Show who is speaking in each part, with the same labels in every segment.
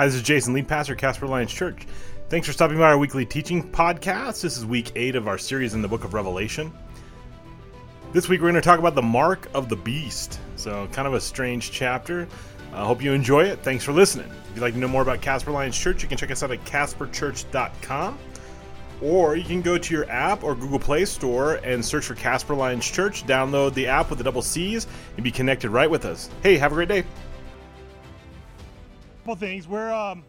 Speaker 1: Hi, this is Jason, lead pastor, Casper Lions Church. Thanks for stopping by our weekly teaching podcast. This is week eight of our series in the book of Revelation. This week, we're going to talk about the mark of the beast. So, kind of a strange chapter. I hope you enjoy it. Thanks for listening. If you'd like to know more about Casper Lions Church, you can check us out at casperchurch.com. Or you can go to your app or Google Play Store and search for Casper Lions Church. Download the app with the double C's and be connected right with us. Hey, have a great day.
Speaker 2: Couple things. We're um,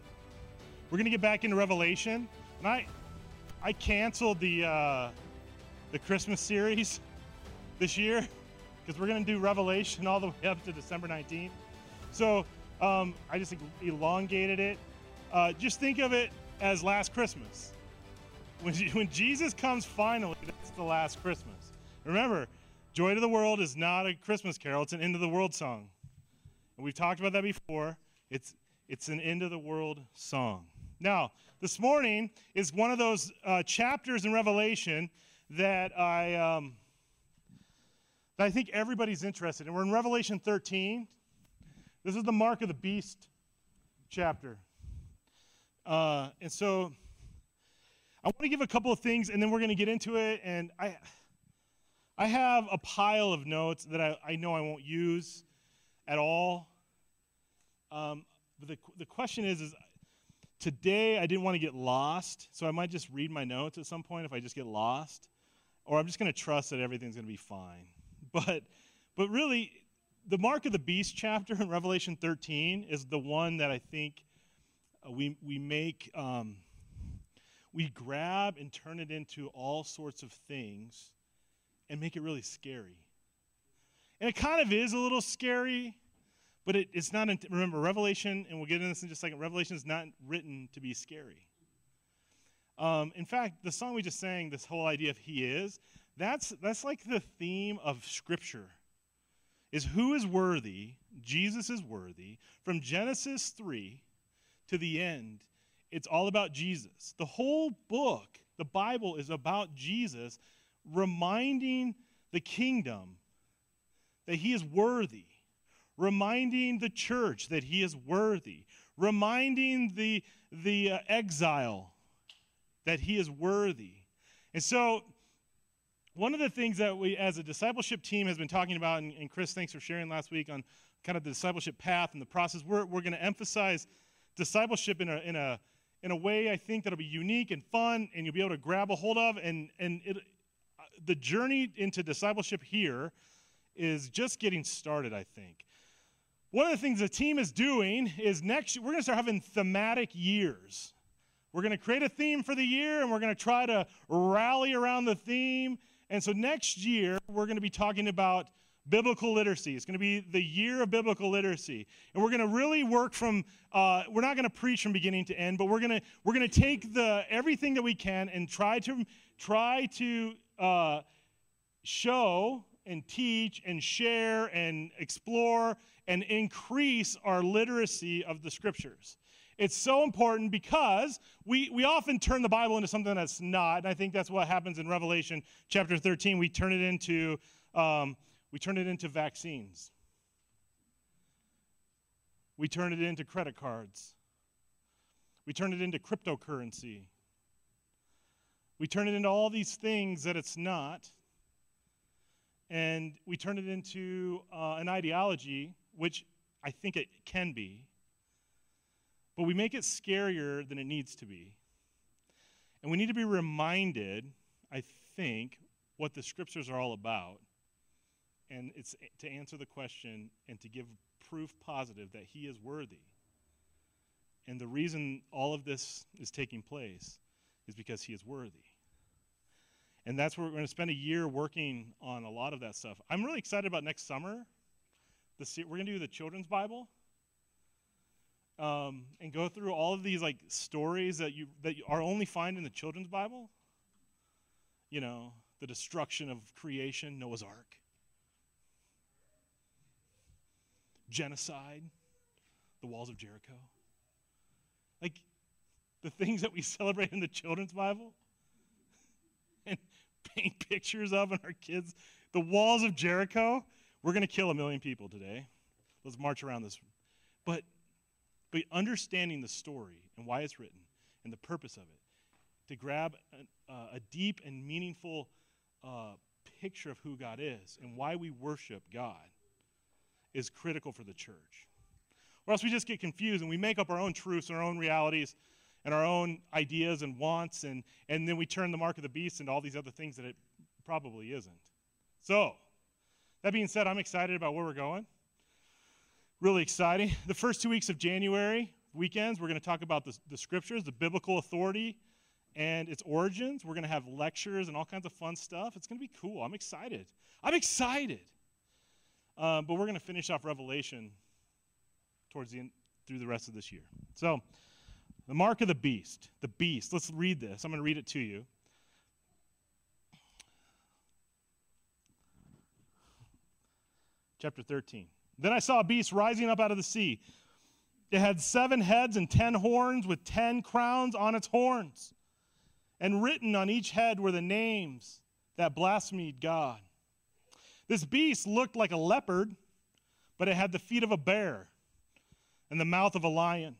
Speaker 2: we're gonna get back into Revelation, and I I canceled the uh, the Christmas series this year because we're gonna do Revelation all the way up to December 19th. So um, I just elongated it. Uh, just think of it as last Christmas. When, when Jesus comes finally, that's the last Christmas. Remember, Joy to the World is not a Christmas carol, it's an end of the world song. We've talked about that before. It's, it's an end of the world song. Now, this morning is one of those uh, chapters in Revelation that I, um, that I think everybody's interested in. We're in Revelation 13. This is the mark of the beast chapter. Uh, and so I want to give a couple of things, and then we're going to get into it. And I, I have a pile of notes that I, I know I won't use at all. Um, but the, the question is, is today I didn't want to get lost, so I might just read my notes at some point if I just get lost, or I'm just going to trust that everything's going to be fine. But, but really, the mark of the beast chapter in Revelation 13 is the one that I think uh, we we make. Um, we grab and turn it into all sorts of things and make it really scary. And it kind of is a little scary, but it, it's not. Remember, Revelation, and we'll get into this in just a second, Revelation is not written to be scary. Um, in fact, the song we just sang, this whole idea of He is, that's, that's like the theme of Scripture. Is who is worthy? Jesus is worthy. From Genesis 3 to the end, it's all about Jesus. The whole book, the Bible, is about Jesus reminding the kingdom that he is worthy, reminding the church that he is worthy, reminding the, the uh, exile that he is worthy. And so, one of the things that we, as a discipleship team, has been talking about, and, and Chris, thanks for sharing last week on kind of the discipleship path and the process, we're, we're going to emphasize discipleship in a, in a in a way I think that'll be unique and fun and you'll be able to grab a hold of. And, and it, uh, the journey into discipleship here is just getting started, I think. One of the things the team is doing is next we're going to start having thematic years. We're going to create a theme for the year and we're going to try to rally around the theme. And so next year, we're going to be talking about biblical literacy. It's going to be the year of biblical literacy, and we're going to really work from. Uh, we're not going to preach from beginning to end, but we're going to we're going to take the everything that we can and try to try to uh, show and teach and share and explore and increase our literacy of the scriptures. It's so important because we, we often turn the Bible into something that's not, and I think that's what happens in Revelation chapter 13. We turn it into um, we turn it into vaccines. We turn it into credit cards. We turn it into cryptocurrency. We turn it into all these things that it's not. And we turn it into uh, an ideology, which I think it can be. But we make it scarier than it needs to be. And we need to be reminded, I think, what the scriptures are all about and it's to answer the question and to give proof positive that he is worthy. And the reason all of this is taking place is because he is worthy. And that's where we're going to spend a year working on a lot of that stuff. I'm really excited about next summer. The, we're going to do the children's Bible. Um, and go through all of these like stories that you that you are only find in the children's Bible. You know, the destruction of creation, Noah's Ark. genocide, the walls of Jericho. Like the things that we celebrate in the children's Bible and paint pictures of in our kids. The walls of Jericho, we're going to kill a million people today. Let's march around this. But but understanding the story and why it's written and the purpose of it to grab a, a deep and meaningful uh, picture of who God is and why we worship God is critical for the church. Or else we just get confused and we make up our own truths and our own realities and our own ideas and wants, and, and then we turn the mark of the beast into all these other things that it probably isn't. So, that being said, I'm excited about where we're going. Really exciting. The first two weeks of January, weekends, we're going to talk about the, the scriptures, the biblical authority, and its origins. We're going to have lectures and all kinds of fun stuff. It's going to be cool. I'm excited. I'm excited. Um, but we're going to finish off Revelation towards the end, through the rest of this year. So, the mark of the beast. The beast. Let's read this. I'm going to read it to you. Chapter 13. Then I saw a beast rising up out of the sea. It had seven heads and ten horns, with ten crowns on its horns. And written on each head were the names that blasphemed God. This beast looked like a leopard, but it had the feet of a bear and the mouth of a lion.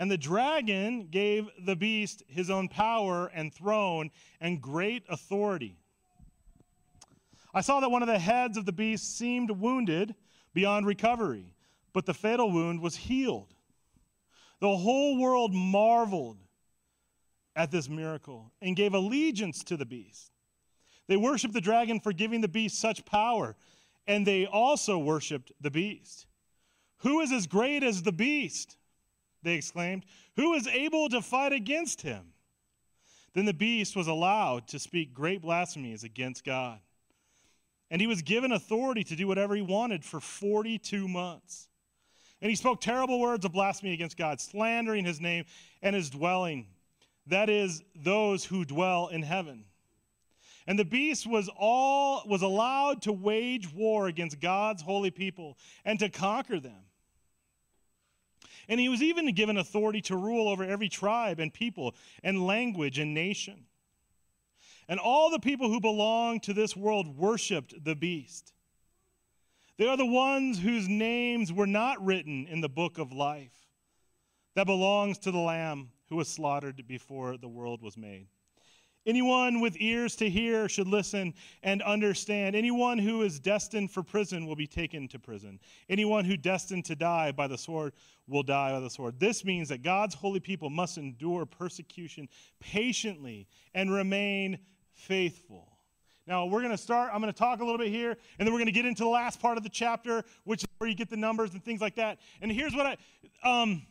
Speaker 2: And the dragon gave the beast his own power and throne and great authority. I saw that one of the heads of the beast seemed wounded beyond recovery, but the fatal wound was healed. The whole world marveled at this miracle and gave allegiance to the beast. They worshiped the dragon for giving the beast such power, and they also worshiped the beast. Who is as great as the beast? They exclaimed. Who is able to fight against him? Then the beast was allowed to speak great blasphemies against God. And he was given authority to do whatever he wanted for 42 months. And he spoke terrible words of blasphemy against God, slandering his name and his dwelling, that is, those who dwell in heaven. And the beast was all was allowed to wage war against God's holy people and to conquer them. And he was even given authority to rule over every tribe and people and language and nation. And all the people who belong to this world worshiped the beast. They are the ones whose names were not written in the book of life that belongs to the Lamb who was slaughtered before the world was made. Anyone with ears to hear should listen and understand. Anyone who is destined for prison will be taken to prison. Anyone who destined to die by the sword will die by the sword. This means that God's holy people must endure persecution patiently and remain faithful. Now, we're going to start. I'm going to talk a little bit here, and then we're going to get into the last part of the chapter, which is where you get the numbers and things like that. And here's what I. Um,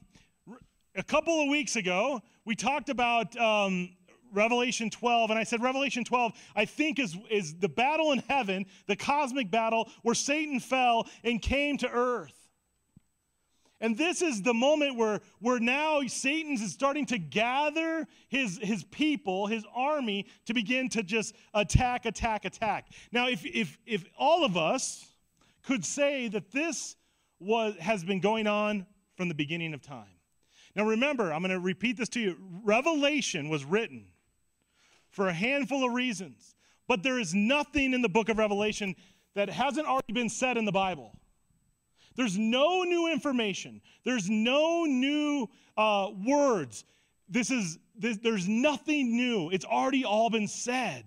Speaker 2: a couple of weeks ago, we talked about um, Revelation 12, and I said Revelation 12, I think is, is the battle in heaven, the cosmic battle where Satan fell and came to earth. And this is the moment where, where now Satan is starting to gather his, his people, his army, to begin to just attack, attack, attack. Now, if, if, if all of us could say that this was, has been going on from the beginning of time. Now, remember, I'm going to repeat this to you. Revelation was written for a handful of reasons. But there is nothing in the book of Revelation that hasn't already been said in the Bible. There's no new information. There's no new uh, words. This is this, there's nothing new. It's already all been said.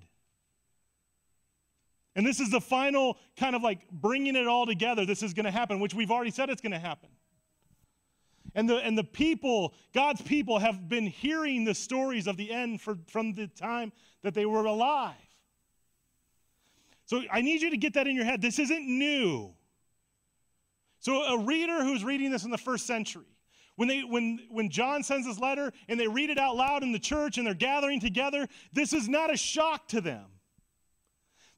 Speaker 2: And this is the final kind of like bringing it all together. This is going to happen, which we've already said it's going to happen. And the, and the people, God's people, have been hearing the stories of the end for, from the time that they were alive. So I need you to get that in your head. This isn't new. So a reader who's reading this in the first century, when, they, when, when John sends this letter and they read it out loud in the church and they're gathering together, this is not a shock to them.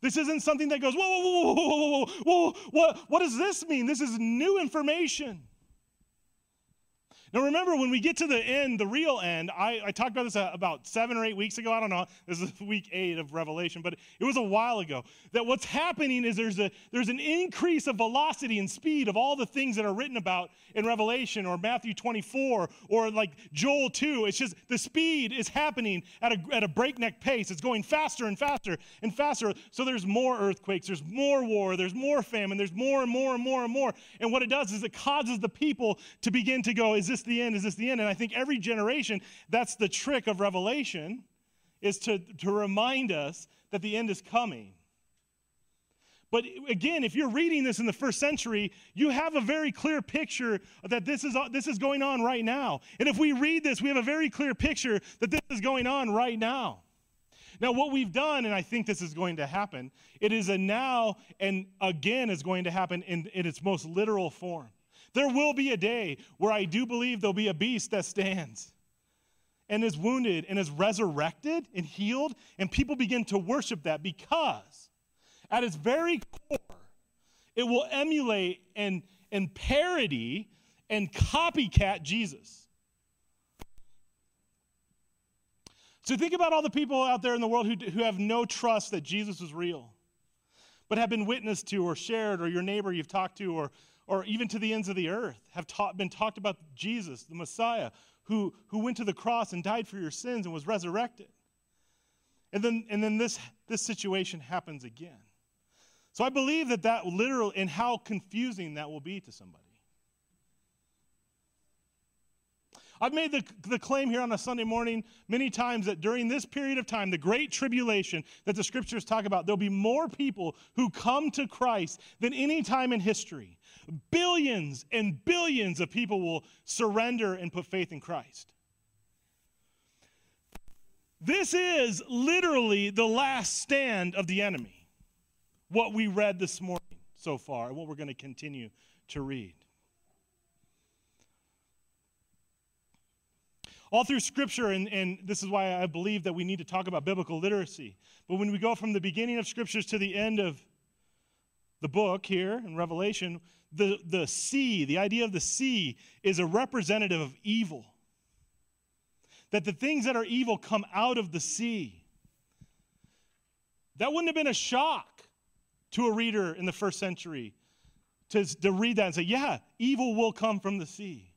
Speaker 2: This isn't something that goes, whoa, whoa, whoa, whoa, whoa, whoa, whoa, what, what does this mean? This is new information. Now, remember, when we get to the end, the real end, I, I talked about this uh, about seven or eight weeks ago. I don't know. This is week eight of Revelation, but it was a while ago. That what's happening is there's, a, there's an increase of velocity and speed of all the things that are written about in Revelation or Matthew 24 or like Joel 2. It's just the speed is happening at a, at a breakneck pace. It's going faster and faster and faster. So there's more earthquakes, there's more war, there's more famine, there's more and more and more and more. And what it does is it causes the people to begin to go, Is this the end? Is this the end? And I think every generation, that's the trick of Revelation, is to, to remind us that the end is coming. But again, if you're reading this in the first century, you have a very clear picture that this is, this is going on right now. And if we read this, we have a very clear picture that this is going on right now. Now, what we've done, and I think this is going to happen, it is a now and again is going to happen in, in its most literal form. There will be a day where I do believe there'll be a beast that stands and is wounded and is resurrected and healed, and people begin to worship that because at its very core, it will emulate and, and parody and copycat Jesus. So think about all the people out there in the world who, who have no trust that Jesus is real, but have been witnessed to or shared, or your neighbor you've talked to, or or even to the ends of the earth, have taught, been talked about Jesus, the Messiah, who, who went to the cross and died for your sins and was resurrected. And then, and then this, this situation happens again. So I believe that that literal, and how confusing that will be to somebody. I've made the, the claim here on a Sunday morning many times that during this period of time, the great tribulation that the scriptures talk about, there'll be more people who come to Christ than any time in history. Billions and billions of people will surrender and put faith in Christ. This is literally the last stand of the enemy. What we read this morning so far, and what we're going to continue to read. All through Scripture, and, and this is why I believe that we need to talk about biblical literacy. But when we go from the beginning of Scriptures to the end of the book here in Revelation, the, the sea, the idea of the sea, is a representative of evil. That the things that are evil come out of the sea. That wouldn't have been a shock to a reader in the first century to, to read that and say, yeah, evil will come from the sea.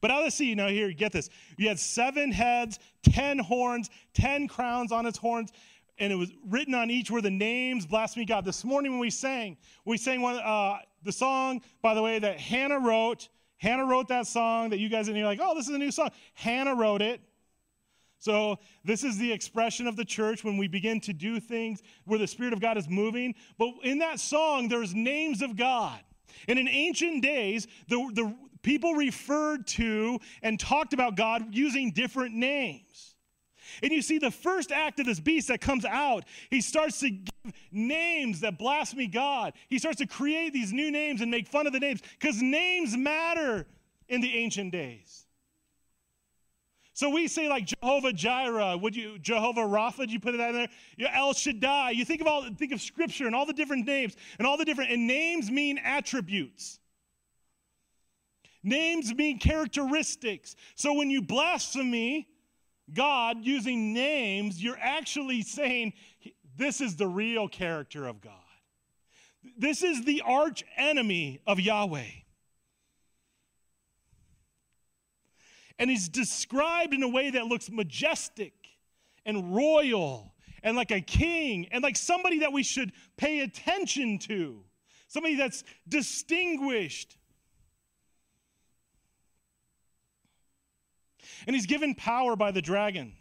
Speaker 2: But out of the sea, now here, get this. You had seven heads, ten horns, ten crowns on its horns, and it was written on each were the names, blasphemy God. This morning when we sang, we sang one, uh, the song, by the way, that Hannah wrote. Hannah wrote that song that you guys, and you're like, oh, this is a new song. Hannah wrote it. So, this is the expression of the church when we begin to do things where the Spirit of God is moving. But in that song, there's names of God. And in ancient days, the, the people referred to and talked about God using different names. And you see the first act of this beast that comes out, he starts to give names that blaspheme God. He starts to create these new names and make fun of the names because names matter in the ancient days. So we say like Jehovah Jireh, would you Jehovah Rapha? Did you put that in there? El Shaddai. You think of all think of Scripture and all the different names and all the different and names mean attributes. Names mean characteristics. So when you blaspheme, God using names, you're actually saying this is the real character of God. This is the arch enemy of Yahweh. And he's described in a way that looks majestic and royal and like a king and like somebody that we should pay attention to, somebody that's distinguished. And he's given power by the dragon.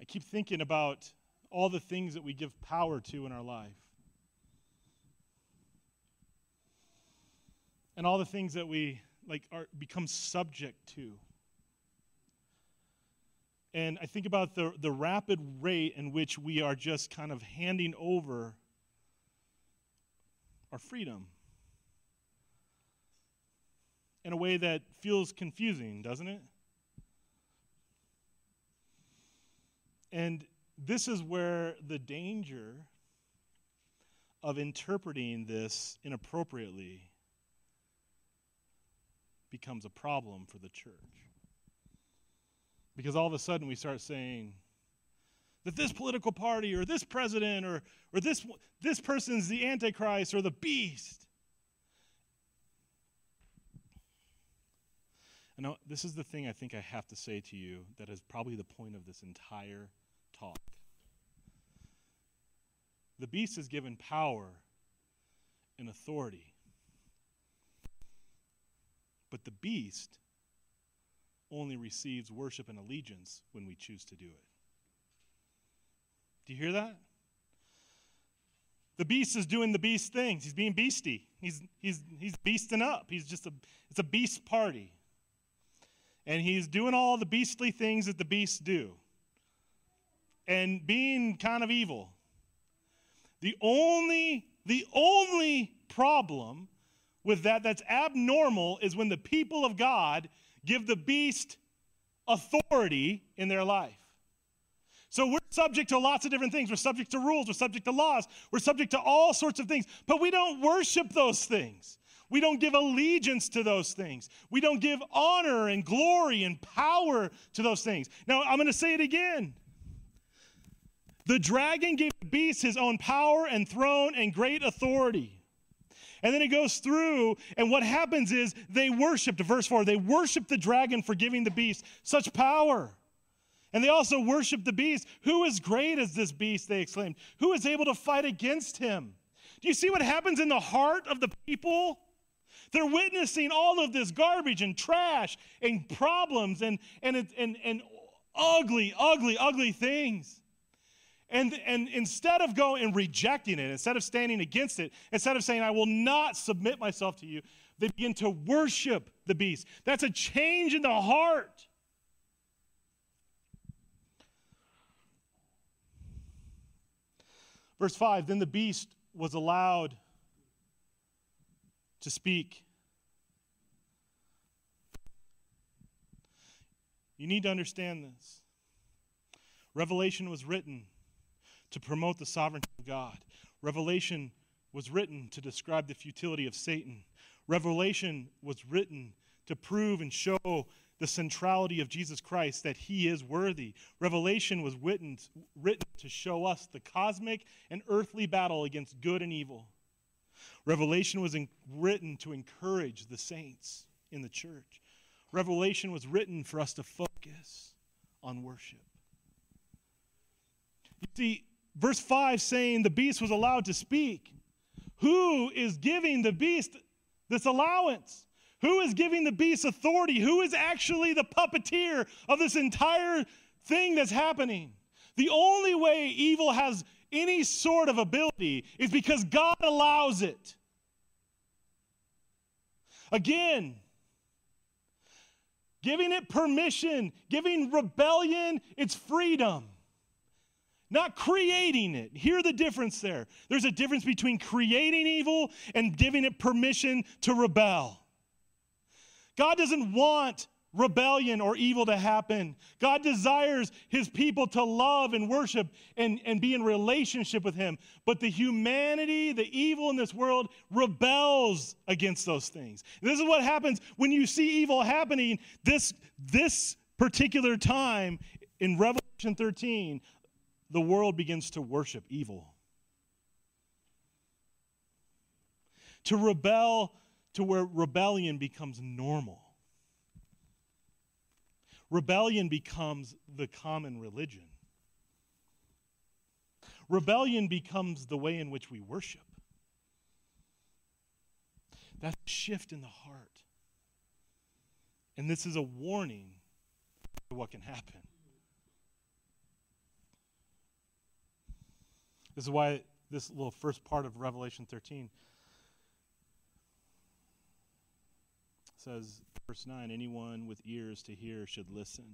Speaker 2: I keep thinking about all the things that we give power to in our life. And all the things that we like are become subject to. And I think about the, the rapid rate in which we are just kind of handing over our freedom in a way that feels confusing, doesn't it? And this is where the danger of interpreting this inappropriately becomes a problem for the church. Because all of a sudden we start saying that this political party or this president or, or this, this person's the Antichrist or the beast. And now, this is the thing I think I have to say to you that is probably the point of this entire talk. The beast is given power and authority. But the beast only receives worship and allegiance when we choose to do it. Do you hear that? The beast is doing the beast things. He's being beasty. He's, he's, he's beasting up. He's just a, it's a beast party. And he's doing all the beastly things that the beasts do. And being kind of evil. The only, the only problem with that that's abnormal is when the people of God give the beast authority in their life. So we're subject to lots of different things. We're subject to rules, we're subject to laws, we're subject to all sorts of things, but we don't worship those things. We don't give allegiance to those things. We don't give honor and glory and power to those things. Now, I'm going to say it again. The dragon gave the beast his own power and throne and great authority. And then it goes through, and what happens is they worshiped, verse 4, they worshiped the dragon for giving the beast such power. And they also worship the beast. Who is great as this beast? They exclaimed. Who is able to fight against him? Do you see what happens in the heart of the people? They're witnessing all of this garbage and trash and problems and, and, and, and ugly, ugly, ugly things. And, and instead of going and rejecting it, instead of standing against it, instead of saying, I will not submit myself to you, they begin to worship the beast. That's a change in the heart. Verse 5 Then the beast was allowed to speak. You need to understand this. Revelation was written to promote the sovereignty of God. Revelation was written to describe the futility of Satan. Revelation was written to prove and show the centrality of Jesus Christ, that he is worthy. Revelation was written, written to show us the cosmic and earthly battle against good and evil. Revelation was in, written to encourage the saints in the church. Revelation was written for us to focus on worship. You see, verse 5 saying the beast was allowed to speak. Who is giving the beast this allowance? Who is giving the beast authority? Who is actually the puppeteer of this entire thing that's happening? The only way evil has any sort of ability is because God allows it. Again, giving it permission, giving rebellion its freedom, not creating it. Hear the difference there. There's a difference between creating evil and giving it permission to rebel. God doesn't want rebellion or evil to happen. God desires his people to love and worship and, and be in relationship with him. But the humanity, the evil in this world rebels against those things. This is what happens when you see evil happening. This, this particular time in Revelation 13, the world begins to worship evil. To rebel to where rebellion becomes normal. Rebellion becomes the common religion. Rebellion becomes the way in which we worship. That's a shift in the heart. And this is a warning of what can happen. This is why this little first part of Revelation 13 says, verse 9 anyone with ears to hear should listen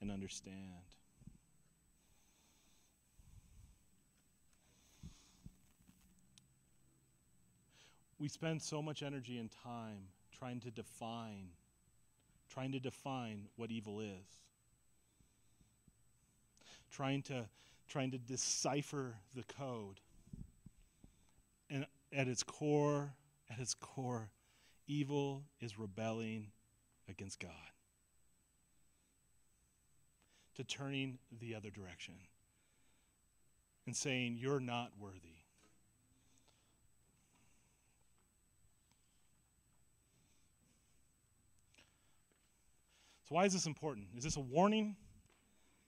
Speaker 2: and understand. We spend so much energy and time trying to define, trying to define what evil is. Trying to, trying to decipher the code. And at its core, at its core, evil is rebelling against God, to turning the other direction and saying, You're not worthy. So, why is this important? Is this a warning?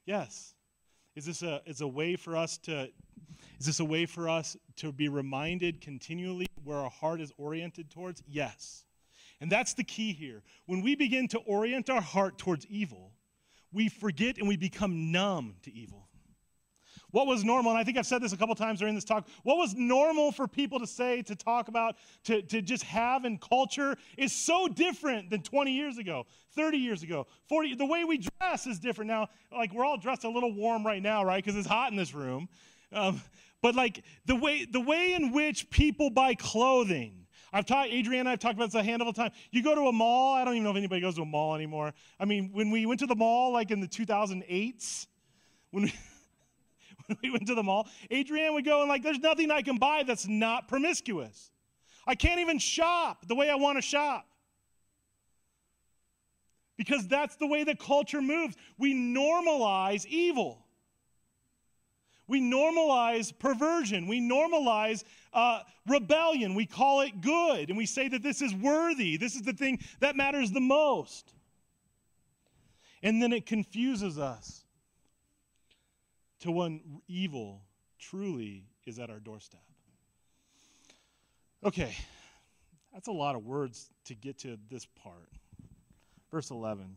Speaker 2: Yes. Is this a, is a way for us to is this a way for us to be reminded continually where our heart is oriented towards? Yes. And that's the key here. When we begin to orient our heart towards evil, we forget and we become numb to evil. What was normal, and I think I've said this a couple times during this talk, what was normal for people to say, to talk about, to, to just have in culture is so different than 20 years ago, 30 years ago, 40. The way we dress is different now. Like we're all dressed a little warm right now, right? Because it's hot in this room. Um, but like the way, the way in which people buy clothing, I've taught Adrienne, I've talked about this a handful of times. You go to a mall, I don't even know if anybody goes to a mall anymore. I mean, when we went to the mall, like in the 2008s, when we, we went to the mall, Adrienne would go and like, there's nothing I can buy that's not promiscuous. I can't even shop the way I want to shop. Because that's the way the culture moves. We normalize evil. We normalize perversion. We normalize uh, rebellion. We call it good. And we say that this is worthy. This is the thing that matters the most. And then it confuses us to when evil truly is at our doorstep. Okay, that's a lot of words to get to this part. Verse 11.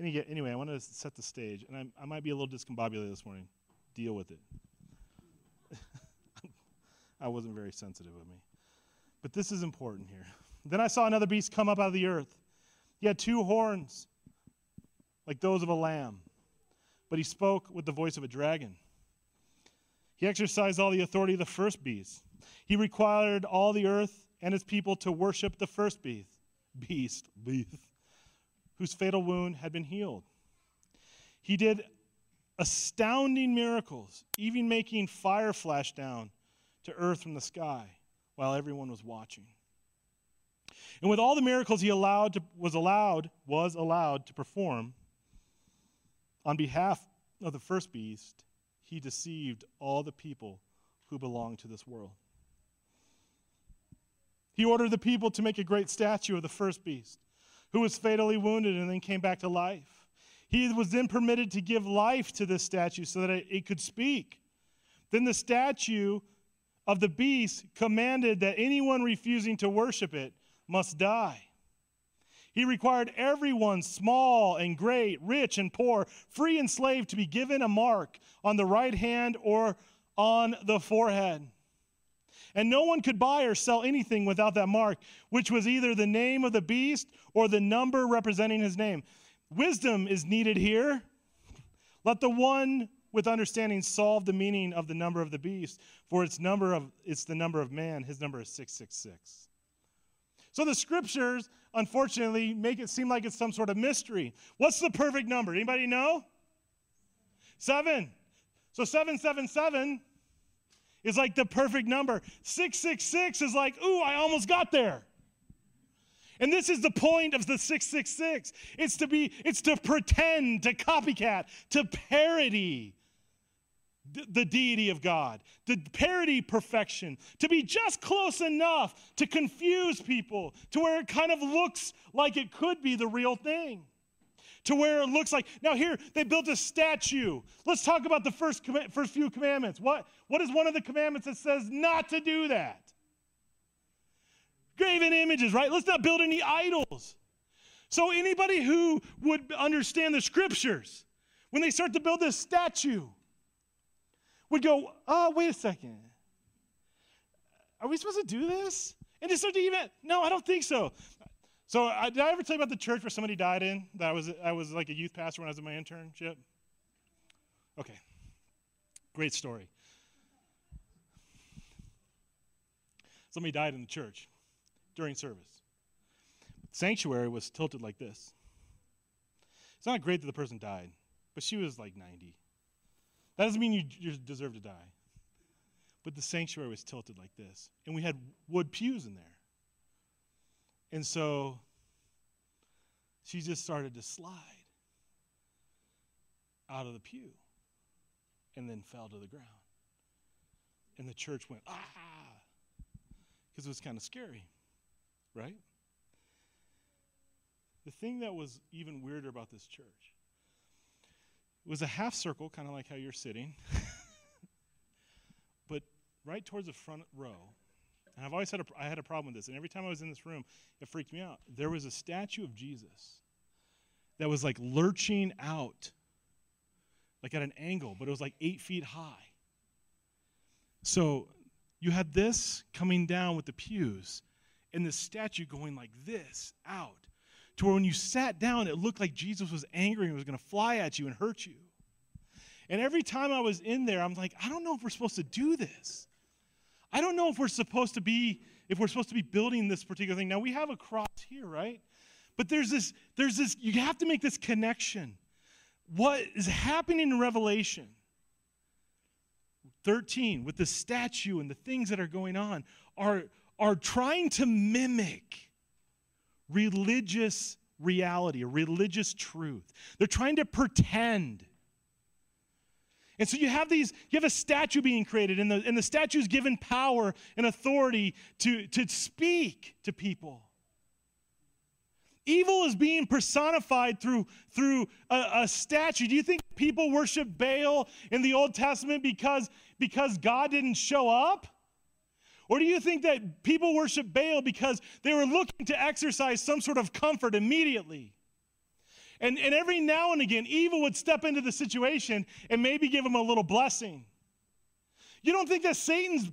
Speaker 2: Anyway, I want to set the stage, and I, I might be a little discombobulated this morning. Deal with it. I wasn't very sensitive of me. But this is important here. Then I saw another beast come up out of the earth. He had two horns, like those of a lamb but he spoke with the voice of a dragon. He exercised all the authority of the first beast. He required all the earth and its people to worship the first beast, beast, beast, whose fatal wound had been healed. He did astounding miracles, even making fire flash down to earth from the sky while everyone was watching. And with all the miracles he allowed to, was allowed was allowed to perform, on behalf of the first beast, he deceived all the people who belong to this world. He ordered the people to make a great statue of the first beast, who was fatally wounded and then came back to life. He was then permitted to give life to this statue so that it could speak. Then the statue of the beast commanded that anyone refusing to worship it must die. He required everyone, small and great, rich and poor, free and slave, to be given a mark on the right hand or on the forehead. And no one could buy or sell anything without that mark, which was either the name of the beast or the number representing his name. Wisdom is needed here. Let the one with understanding solve the meaning of the number of the beast, for its number of it's the number of man. His number is 666. So the scriptures, unfortunately, make it seem like it's some sort of mystery. What's the perfect number? Anybody know? Seven. So 777 is like the perfect number. 666 is like, ooh, I almost got there. And this is the point of the 666. It's to be, it's to pretend, to copycat, to parody the deity of God, to parody perfection, to be just close enough to confuse people to where it kind of looks like it could be the real thing. To where it looks like, now here, they built a statue. Let's talk about the first, first few commandments. What, what is one of the commandments that says not to do that? Graven images, right? Let's not build any idols. So, anybody who would understand the scriptures, when they start to build this statue, would go, oh, wait a second. Are we supposed to do this? And just start to even, no, I don't think so. So I, did I ever tell you about the church where somebody died in? That I was, I was like a youth pastor when I was in my internship? Okay. Great story. Somebody died in the church during service. Sanctuary was tilted like this. It's not great that the person died, but she was like 90. That doesn't mean you, deserve to die. But the sanctuary was tilted like this, and we had wood pews in there. And so she just started to slide out of the pew and then fell to the ground. And the church went, ah, because it was kind of scary, right? The thing that was even weirder about this church was a half circle, kind of like how you're sitting, but right towards the front row. And I've always had a, I had a problem with this, and every time I was in this room, it freaked me out. There was a statue of Jesus that was like lurching out, like at an angle, but it was like eight feet high. So you had this coming down with the pews, and the statue going like this out to where when you sat down, it looked like Jesus was angry and was going to fly at you and hurt you. And every time I was in there, I'm like, I don't know if we're supposed to do this. I don't know if we're supposed to be if we're supposed to be building this particular thing. Now we have a cross here, right? But there's this there's this you have to make this connection. What is happening in Revelation 13 with the statue and the things that are going on are are trying to mimic religious reality, a religious truth. They're trying to pretend. And so you have these, you have a statue being created, and the, and the statue is given power and authority to, to speak to people. Evil is being personified through, through a, a, statue. Do you think people worship Baal in the Old Testament because, because God didn't show up? Or do you think that people worship Baal because they were looking to exercise some sort of comfort immediately? And, and every now and again, evil would step into the situation and maybe give them a little blessing. You don't think that Satan's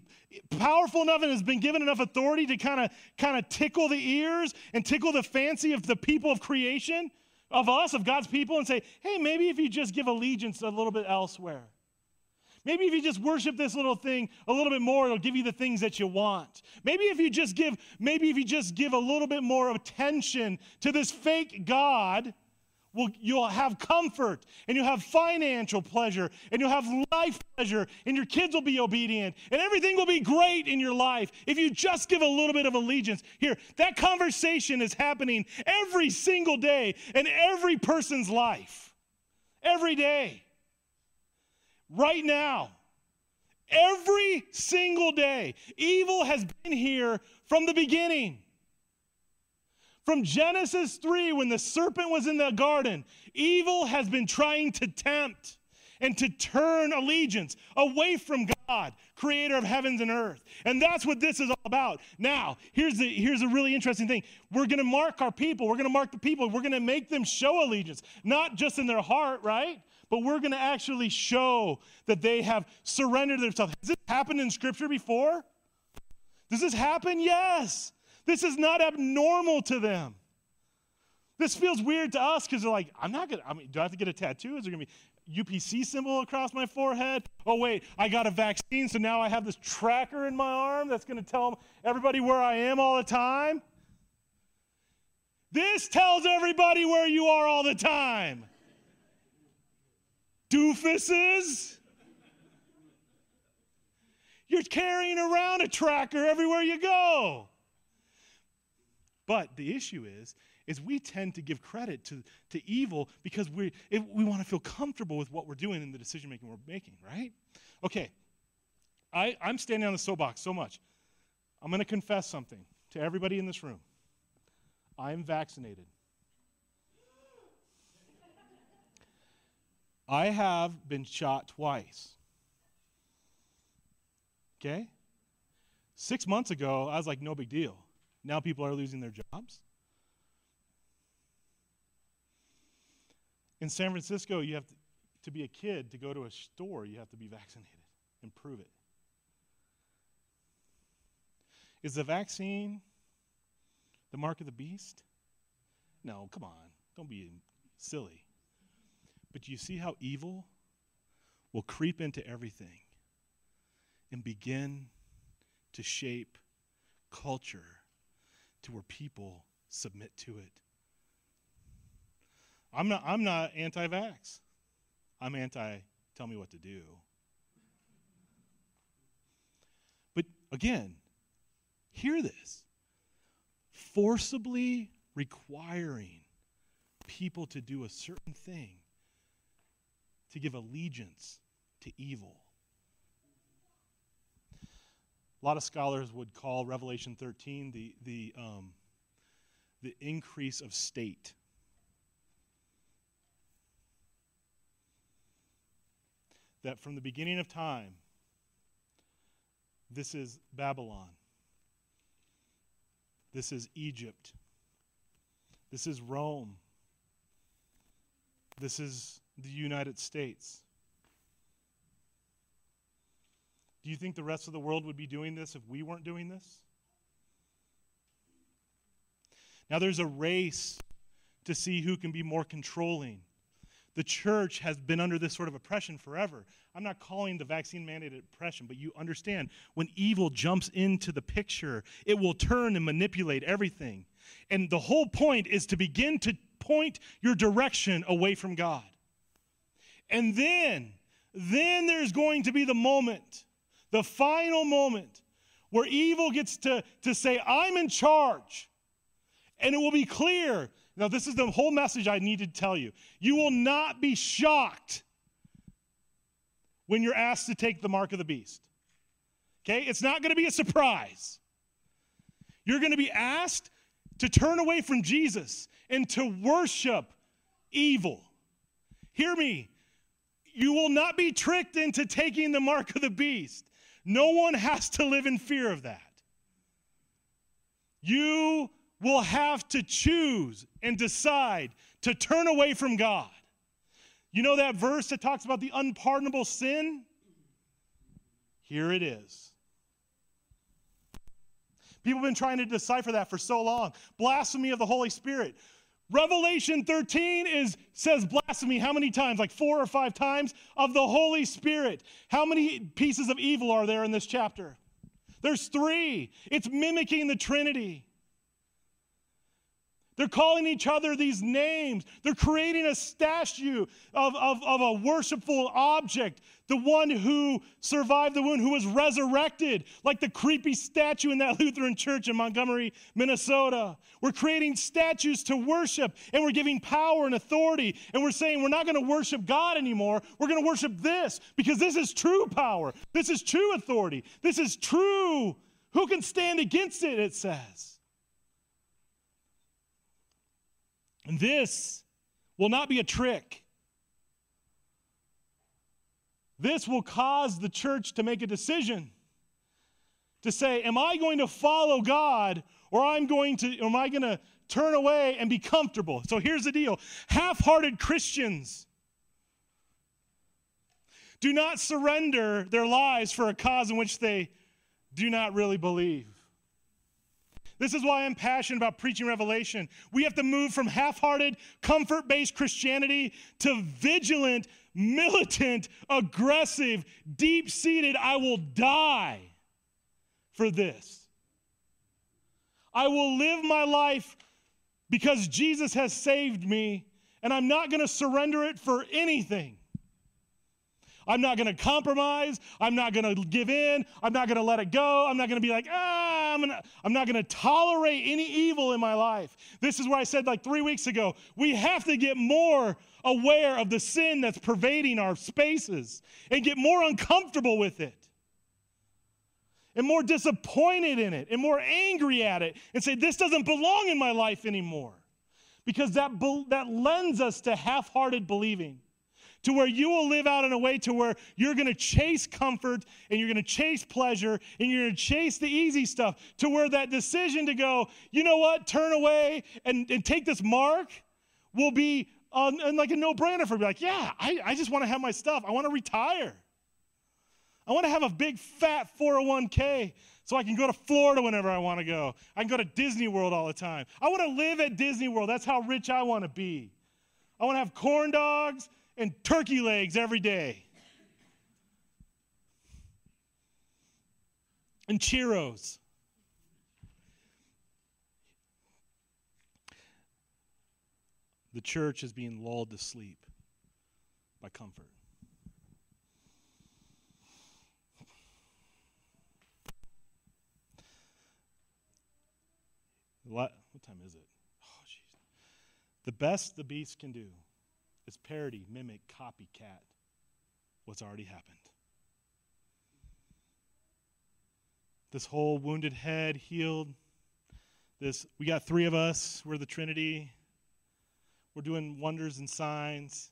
Speaker 2: powerful enough and has been given enough authority to kind of kind of tickle the ears and tickle the fancy of the people of creation, of us, of God's people, and say, hey, maybe if you just give allegiance a little bit elsewhere. Maybe if you just worship this little thing a little bit more, it'll give you the things that you want. Maybe if you just give, maybe if you just give a little bit more attention to this fake God, well, you'll have comfort and you'll have financial pleasure and you'll have life pleasure and your kids will be obedient and everything will be great in your life if you just give a little bit of allegiance. Here, that conversation is happening every single day in every person's life. Every day right now. Every single day. Evil has been here from the beginning. From Genesis 3, when the serpent was in the garden, evil has been trying to tempt and to turn allegiance away from God, creator of heavens and earth. And that's what this is all about. Now, here's, the, here's a really interesting thing. We're going to mark our people. We're going to mark the people. We're going to make them show allegiance, not just in their heart, right? But we're going to actually show that they have surrendered themselves. Has this happened in Scripture before? Does this happen? Yes. This is not abnormal to them. This feels weird to us because they're like, I'm not going to, I mean, do I have to get a tattoo? Is there going to be UPC symbol across my forehead? Oh, wait, I got a vaccine, so now I have this tracker in my arm that's going to tell everybody where I am all the time. This tells everybody where you are all the time doofuses. You're carrying around a tracker everywhere you go. But the issue is, is we tend to give credit to, to evil because we, we want to feel comfortable with what we're doing in the decision making we're making, right? Okay, I, I'm standing on the soapbox so much. I'm going to confess something to everybody in this room. I'm vaccinated. I have been shot twice. Okay? Six months ago, I was like, no big deal. Now people are losing their jobs. In San Francisco, you have to, to be a kid to go to a store, you have to be vaccinated and prove it. Is the vaccine the mark of the beast? No, come on. Don't be silly. But you see how evil will creep into everything and begin to shape culture to where people submit to it? I'm not, I'm not anti vax, I'm anti tell me what to do. But again, hear this forcibly requiring people to do a certain thing, to give allegiance to evil. A lot of scholars would call Revelation 13 the, the, um, the increase of state. That from the beginning of time, this is Babylon. This is Egypt. This is Rome. This is the United States. Do you think the rest of the world would be doing this if we weren't doing this? Now, there's a race to see who can be more controlling. The church has been under this sort of oppression forever. I'm not calling the vaccine mandate oppression, but you understand when evil jumps into the picture, it will turn and manipulate everything. And the whole point is to begin to point your direction away from God. And then, then there's going to be the moment, the final moment, where evil gets to, to say, I'm in charge. And it will be clear. Now, this is the whole message I need to tell you. You will not be shocked when you're asked to take the mark of the beast. Okay? It's not going to be a surprise. You're going to be asked to turn away from Jesus and to worship evil. Hear me. You will not be tricked into taking the mark of the beast. No one has to live in fear of that. You will have to choose and decide to turn away from God. You know that verse that talks about the unpardonable sin? Here it is. People have been trying to decipher that for so long. Blasphemy of the Holy Spirit. Revelation 13 is says blasphemy how many times? Like 4 or 5 times of the Holy Spirit. How many pieces of evil are there in this chapter? There's 3. It's mimicking the Trinity. They're calling each other these names. They're creating a statue of, of, of a worshipful object, the one who survived the wound, who was resurrected, like the creepy statue in that Lutheran church in Montgomery, Minnesota. We're creating statues to worship, and we're giving power and authority, and we're saying we're not going to worship God anymore. We're going to worship this because this is true power. This is true authority. This is true. Who can stand against it, it says. And this will not be a trick. This will cause the church to make a decision to say, Am I going to follow God or I'm going to, am I going to turn away and be comfortable? So here's the deal half hearted Christians do not surrender their lives for a cause in which they do not really believe. This is why I'm passionate about preaching Revelation. We have to move from half hearted, comfort based Christianity to vigilant, militant, aggressive, deep seated, I will die for this. I will live my life because Jesus has saved me, and I'm not going to surrender it for anything. I'm not going to compromise. I'm not going to give in. I'm not going to let it go. I'm not going to be like, ah, I'm, gonna, I'm not going to tolerate any evil in my life. This is where I said like three weeks ago we have to get more aware of the sin that's pervading our spaces and get more uncomfortable with it and more disappointed in it and more angry at it and say, this doesn't belong in my life anymore. Because that, that lends us to half hearted believing to where you will live out in a way to where you're going to chase comfort and you're going to chase pleasure and you're going to chase the easy stuff to where that decision to go you know what turn away and, and take this mark will be and like a no-brainer for me like yeah I, I just want to have my stuff i want to retire i want to have a big fat 401k so I can go to Florida whenever I want to go. I can go to Disney World all the time. I want to live at Disney World. That's how rich I want to be. I want to have corn dogs and turkey legs every day. And Cheeros. The church is being lulled to sleep by comfort. What time is it? Oh, jeez. The best the beast can do is parody, mimic, copycat what's already happened. This whole wounded head healed. This we got three of us. We're the Trinity. We're doing wonders and signs.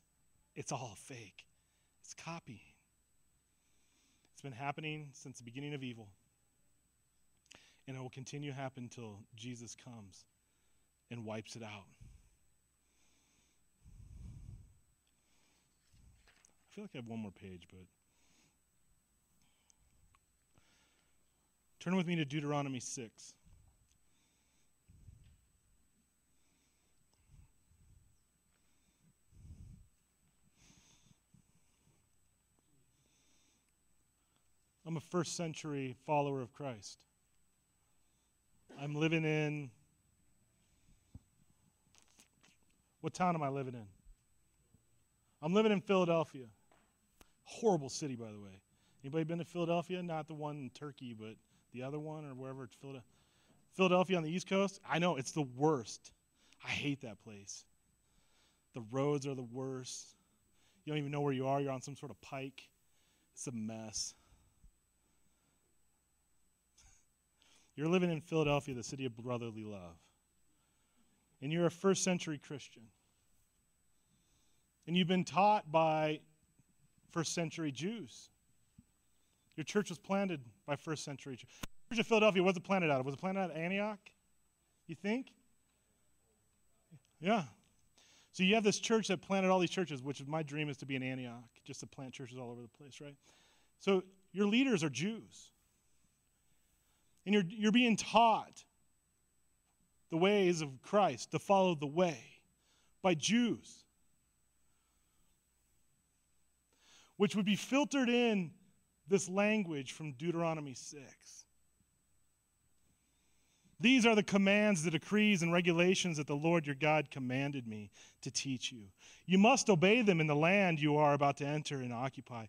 Speaker 2: It's all fake. It's copying. It's been happening since the beginning of evil. And it will continue to happen until Jesus comes and wipes it out. Feel like I have one more page, but turn with me to Deuteronomy 6. I'm a first century follower of Christ. I'm living in. What town am I living in? I'm living in Philadelphia. Horrible city, by the way. Anybody been to Philadelphia? Not the one in Turkey, but the other one or wherever it's Philadelphia. Philadelphia on the East Coast? I know, it's the worst. I hate that place. The roads are the worst. You don't even know where you are. You're on some sort of pike. It's a mess. You're living in Philadelphia, the city of brotherly love. And you're a first century Christian. And you've been taught by first century Jews. Your church was planted by first century Jews. Church of Philadelphia, was it planted out of? Was it planted out of Antioch? You think? Yeah. So you have this church that planted all these churches, which my dream is to be in Antioch, just to plant churches all over the place, right? So your leaders are Jews. And you're, you're being taught the ways of Christ, to follow the way by Jews, which would be filtered in this language from Deuteronomy 6. These are the commands, the decrees, and regulations that the Lord your God commanded me to teach you. You must obey them in the land you are about to enter and occupy.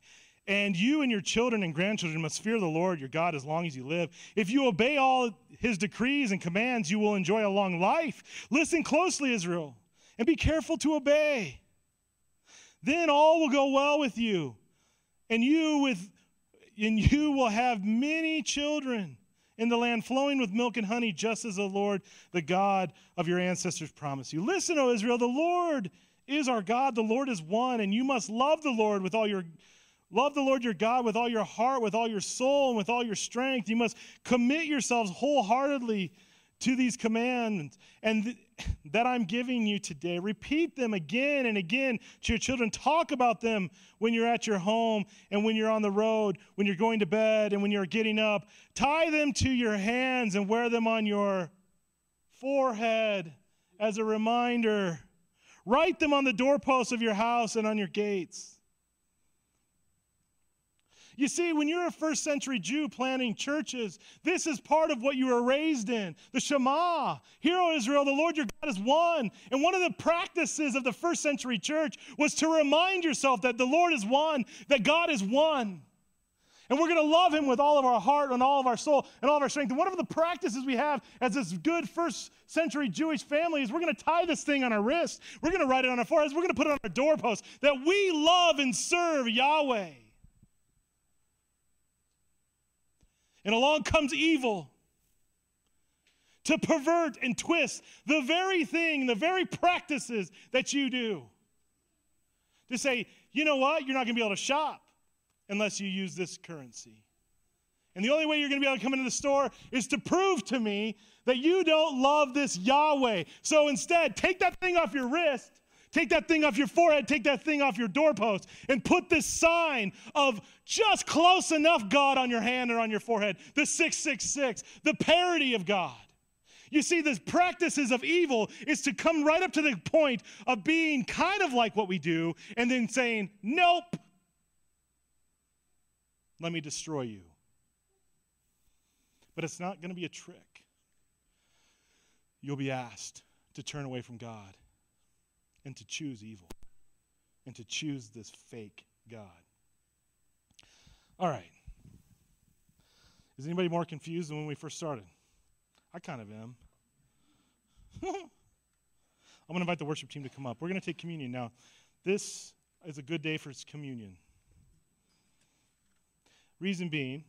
Speaker 2: And you and your children and grandchildren must fear the Lord your God as long as you live. If you obey all his decrees and commands, you will enjoy a long life. Listen closely, Israel, and be careful to obey. Then all will go well with you, and you with and you will have many children in the land flowing with milk and honey, just as the Lord, the God of your ancestors, promised you. Listen, O Israel, the Lord is our God, the Lord is one, and you must love the Lord with all your Love the Lord your God with all your heart, with all your soul, and with all your strength. You must commit yourselves wholeheartedly to these commands and that I'm giving you today. Repeat them again and again to your children. Talk about them when you're at your home and when you're on the road, when you're going to bed and when you're getting up. Tie them to your hands and wear them on your forehead as a reminder. Write them on the doorposts of your house and on your gates. You see, when you're a first century Jew planting churches, this is part of what you were raised in. The Shema. Hear, O Israel, the Lord your God is one. And one of the practices of the first century church was to remind yourself that the Lord is one, that God is one. And we're going to love him with all of our heart and all of our soul and all of our strength. And one of the practices we have as this good first century Jewish family is we're going to tie this thing on our wrist. We're going to write it on our foreheads. We're going to put it on our doorpost that we love and serve Yahweh. And along comes evil to pervert and twist the very thing, the very practices that you do. To say, you know what, you're not going to be able to shop unless you use this currency. And the only way you're going to be able to come into the store is to prove to me that you don't love this Yahweh. So instead, take that thing off your wrist Take that thing off your forehead, take that thing off your doorpost, and put this sign of just close enough God on your hand or on your forehead. The 666, the parody of God. You see, the practices of evil is to come right up to the point of being kind of like what we do and then saying, Nope, let me destroy you. But it's not going to be a trick. You'll be asked to turn away from God and to choose evil and to choose this fake God. All right. Is anybody more confused than when we first started? I kind of am. I'm going to invite the worship team to come up. We're going to take communion now. This is a good day for communion. Reason being,